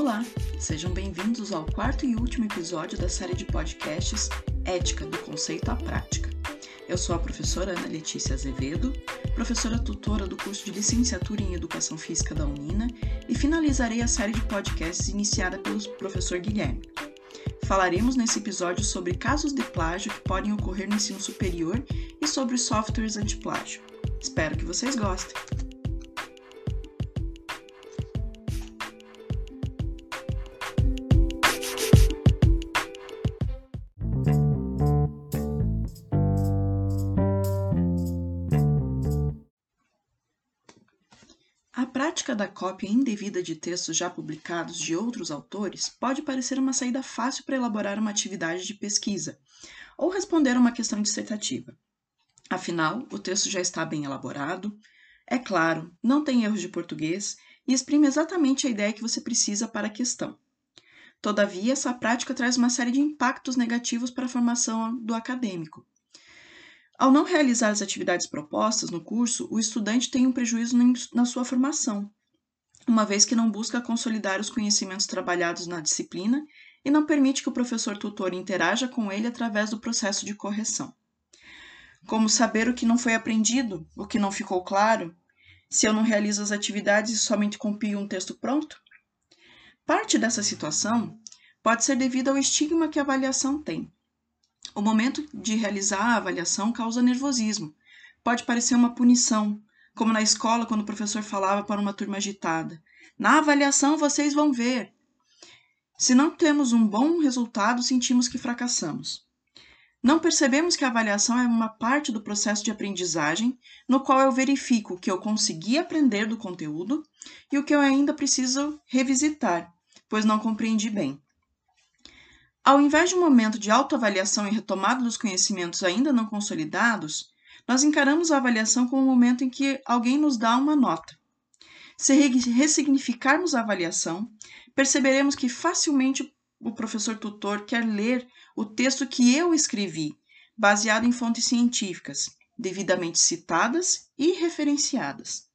Olá, sejam bem-vindos ao quarto e último episódio da série de podcasts Ética do Conceito à Prática. Eu sou a professora Ana Letícia Azevedo, professora tutora do curso de Licenciatura em Educação Física da Unina e finalizarei a série de podcasts iniciada pelo professor Guilherme. Falaremos nesse episódio sobre casos de plágio que podem ocorrer no ensino superior e sobre softwares antiplágio. Espero que vocês gostem! Prática da cópia indevida de textos já publicados de outros autores pode parecer uma saída fácil para elaborar uma atividade de pesquisa ou responder a uma questão dissertativa. Afinal, o texto já está bem elaborado, é claro, não tem erros de português e exprime exatamente a ideia que você precisa para a questão. Todavia, essa prática traz uma série de impactos negativos para a formação do acadêmico. Ao não realizar as atividades propostas no curso, o estudante tem um prejuízo na sua formação, uma vez que não busca consolidar os conhecimentos trabalhados na disciplina e não permite que o professor tutor interaja com ele através do processo de correção. Como saber o que não foi aprendido, o que não ficou claro, se eu não realizo as atividades e somente compio um texto pronto? Parte dessa situação pode ser devido ao estigma que a avaliação tem. O momento de realizar a avaliação causa nervosismo. Pode parecer uma punição, como na escola quando o professor falava para uma turma agitada: Na avaliação vocês vão ver. Se não temos um bom resultado, sentimos que fracassamos. Não percebemos que a avaliação é uma parte do processo de aprendizagem, no qual eu verifico o que eu consegui aprender do conteúdo e o que eu ainda preciso revisitar, pois não compreendi bem. Ao invés de um momento de autoavaliação e retomada dos conhecimentos ainda não consolidados, nós encaramos a avaliação como um momento em que alguém nos dá uma nota. Se ressignificarmos a avaliação, perceberemos que facilmente o professor tutor quer ler o texto que eu escrevi, baseado em fontes científicas, devidamente citadas e referenciadas.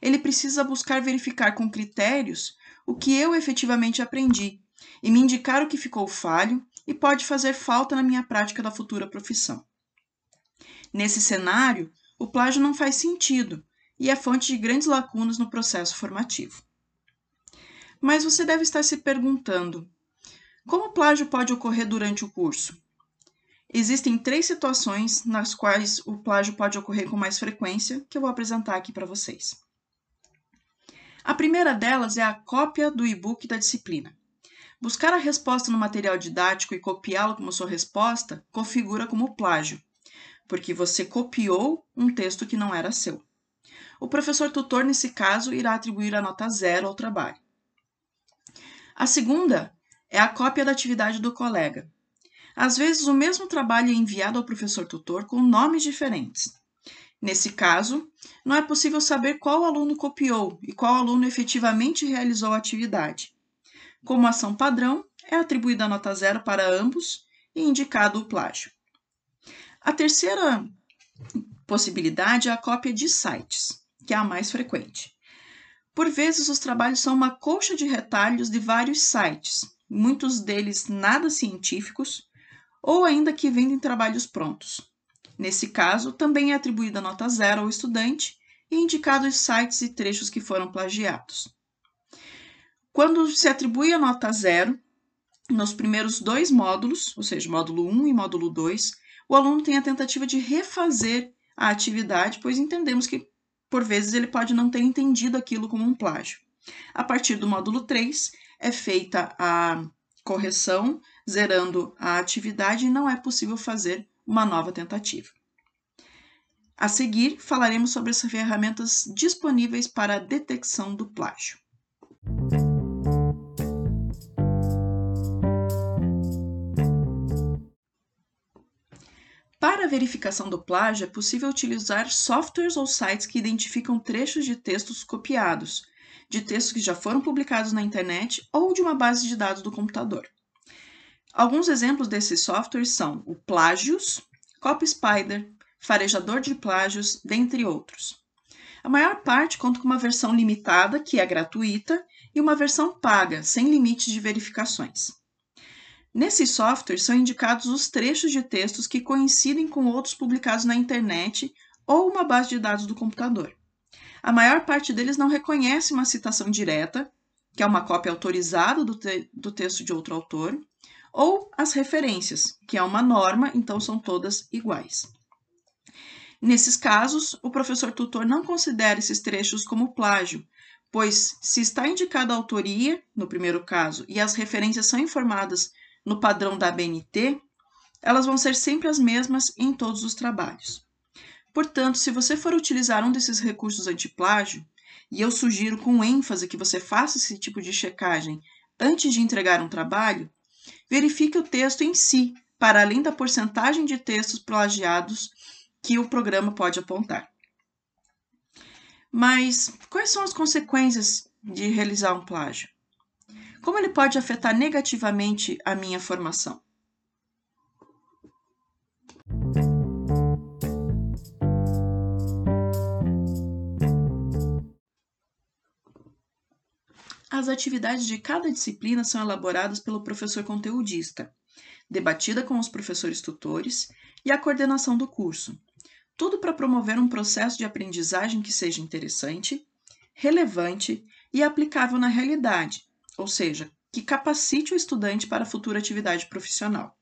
Ele precisa buscar verificar com critérios o que eu efetivamente aprendi e me indicar o que ficou falho e pode fazer falta na minha prática da futura profissão. Nesse cenário, o plágio não faz sentido e é fonte de grandes lacunas no processo formativo. Mas você deve estar se perguntando: como o plágio pode ocorrer durante o curso? Existem três situações nas quais o plágio pode ocorrer com mais frequência, que eu vou apresentar aqui para vocês. A primeira delas é a cópia do e-book da disciplina. Buscar a resposta no material didático e copiá-lo como sua resposta configura como plágio, porque você copiou um texto que não era seu. O professor tutor, nesse caso, irá atribuir a nota zero ao trabalho. A segunda é a cópia da atividade do colega. Às vezes, o mesmo trabalho é enviado ao professor tutor com nomes diferentes. Nesse caso, não é possível saber qual aluno copiou e qual aluno efetivamente realizou a atividade. Como ação padrão, é atribuída a nota zero para ambos e indicado o plágio. A terceira possibilidade é a cópia de sites, que é a mais frequente. Por vezes, os trabalhos são uma colcha de retalhos de vários sites, muitos deles nada científicos, ou ainda que vendem trabalhos prontos. Nesse caso, também é atribuída nota zero ao estudante e indicado os sites e trechos que foram plagiados. Quando se atribui a nota zero, nos primeiros dois módulos, ou seja, módulo 1 e módulo 2, o aluno tem a tentativa de refazer a atividade, pois entendemos que, por vezes, ele pode não ter entendido aquilo como um plágio. A partir do módulo 3, é feita a correção, zerando a atividade e não é possível fazer uma nova tentativa. A seguir, falaremos sobre as ferramentas disponíveis para a detecção do plágio. Verificação do plágio, é possível utilizar softwares ou sites que identificam trechos de textos copiados, de textos que já foram publicados na internet ou de uma base de dados do computador. Alguns exemplos desses softwares são o Plagios, CopySpider, Farejador de Plágios, dentre outros. A maior parte conta com uma versão limitada, que é gratuita, e uma versão paga, sem limite de verificações. Nesses softwares são indicados os trechos de textos que coincidem com outros publicados na internet ou uma base de dados do computador. A maior parte deles não reconhece uma citação direta, que é uma cópia autorizada do, te do texto de outro autor, ou as referências, que é uma norma, então são todas iguais. Nesses casos, o professor tutor não considera esses trechos como plágio, pois se está indicada a autoria, no primeiro caso, e as referências são informadas no padrão da ABNT, elas vão ser sempre as mesmas em todos os trabalhos. Portanto, se você for utilizar um desses recursos antiplágio, e eu sugiro com ênfase que você faça esse tipo de checagem antes de entregar um trabalho, verifique o texto em si, para além da porcentagem de textos plagiados que o programa pode apontar. Mas quais são as consequências de realizar um plágio? Como ele pode afetar negativamente a minha formação? As atividades de cada disciplina são elaboradas pelo professor conteudista, debatida com os professores tutores e a coordenação do curso. Tudo para promover um processo de aprendizagem que seja interessante, relevante e aplicável na realidade, ou seja, que capacite o estudante para a futura atividade profissional.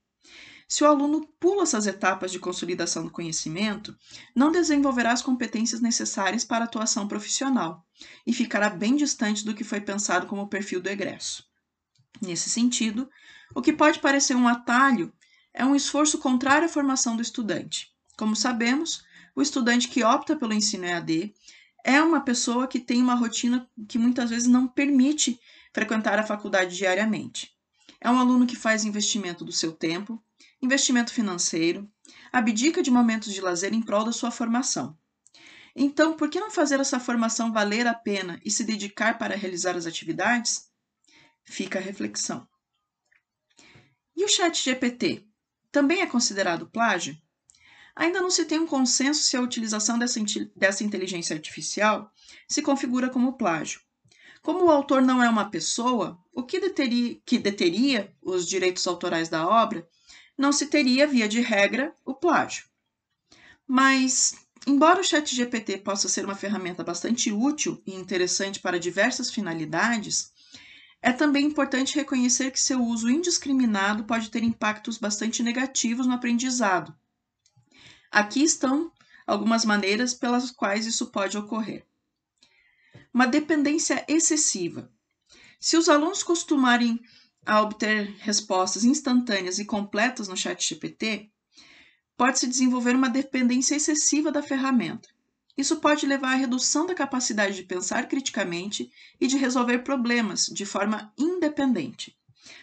Se o aluno pula essas etapas de consolidação do conhecimento, não desenvolverá as competências necessárias para a atuação profissional e ficará bem distante do que foi pensado como perfil do egresso. Nesse sentido, o que pode parecer um atalho é um esforço contrário à formação do estudante. Como sabemos, o estudante que opta pelo ensino EAD é uma pessoa que tem uma rotina que muitas vezes não permite frequentar a faculdade diariamente. É um aluno que faz investimento do seu tempo, investimento financeiro, abdica de momentos de lazer em prol da sua formação. Então, por que não fazer essa formação valer a pena e se dedicar para realizar as atividades? Fica a reflexão. E o chat GPT também é considerado plágio? Ainda não se tem um consenso se a utilização dessa, dessa inteligência artificial se configura como plágio. Como o autor não é uma pessoa, o que deteria, que deteria os direitos autorais da obra não se teria, via de regra, o plágio. Mas, embora o ChatGPT possa ser uma ferramenta bastante útil e interessante para diversas finalidades, é também importante reconhecer que seu uso indiscriminado pode ter impactos bastante negativos no aprendizado. Aqui estão algumas maneiras pelas quais isso pode ocorrer. Uma dependência excessiva. Se os alunos costumarem a obter respostas instantâneas e completas no ChatGPT, pode-se desenvolver uma dependência excessiva da ferramenta. Isso pode levar à redução da capacidade de pensar criticamente e de resolver problemas de forma independente,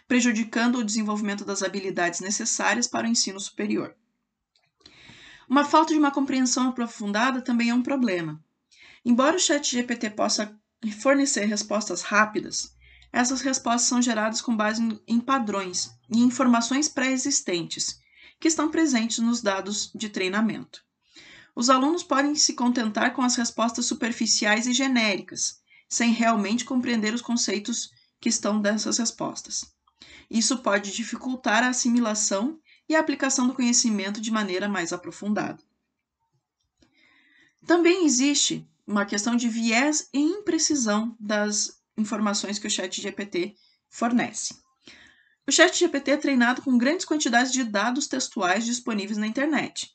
prejudicando o desenvolvimento das habilidades necessárias para o ensino superior. Uma falta de uma compreensão aprofundada também é um problema. Embora o ChatGPT possa fornecer respostas rápidas, essas respostas são geradas com base em padrões e informações pré-existentes, que estão presentes nos dados de treinamento. Os alunos podem se contentar com as respostas superficiais e genéricas, sem realmente compreender os conceitos que estão dessas respostas. Isso pode dificultar a assimilação e a aplicação do conhecimento de maneira mais aprofundada. Também existe uma questão de viés e imprecisão das informações que o Chat GPT fornece. O Chat GPT é treinado com grandes quantidades de dados textuais disponíveis na internet,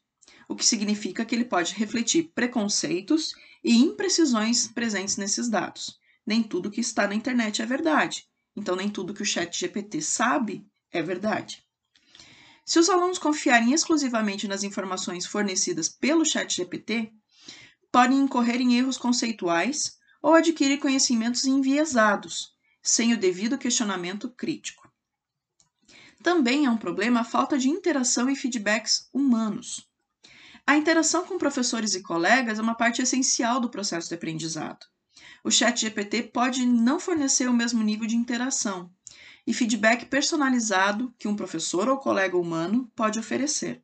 o que significa que ele pode refletir preconceitos e imprecisões presentes nesses dados. Nem tudo que está na internet é verdade, então nem tudo que o Chat GPT sabe é verdade. Se os alunos confiarem exclusivamente nas informações fornecidas pelo Chat GPT, podem incorrer em erros conceituais ou adquirir conhecimentos enviesados, sem o devido questionamento crítico. Também é um problema a falta de interação e feedbacks humanos. A interação com professores e colegas é uma parte essencial do processo de aprendizado. O chat GPT pode não fornecer o mesmo nível de interação e feedback personalizado que um professor ou colega humano pode oferecer.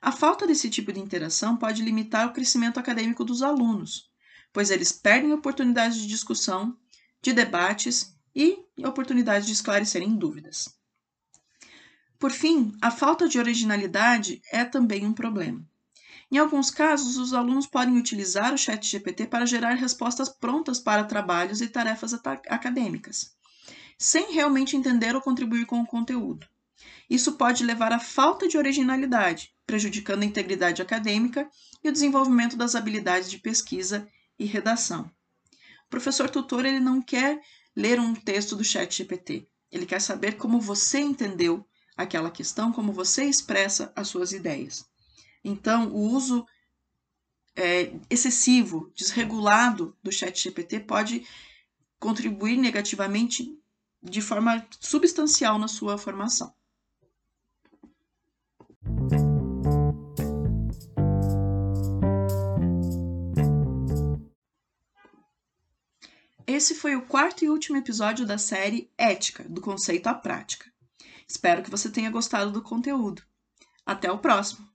A falta desse tipo de interação pode limitar o crescimento acadêmico dos alunos, pois eles perdem oportunidades de discussão, de debates e oportunidade de esclarecerem dúvidas. Por fim, a falta de originalidade é também um problema. Em alguns casos, os alunos podem utilizar o Chat GPT para gerar respostas prontas para trabalhos e tarefas acadêmicas, sem realmente entender ou contribuir com o conteúdo. Isso pode levar à falta de originalidade, prejudicando a integridade acadêmica e o desenvolvimento das habilidades de pesquisa e redação. O professor tutor ele não quer ler um texto do Chat GPT. Ele quer saber como você entendeu aquela questão, como você expressa as suas ideias. Então, o uso é, excessivo, desregulado do Chat GPT pode contribuir negativamente de forma substancial na sua formação. Esse foi o quarto e último episódio da série Ética, do conceito à prática. Espero que você tenha gostado do conteúdo. Até o próximo!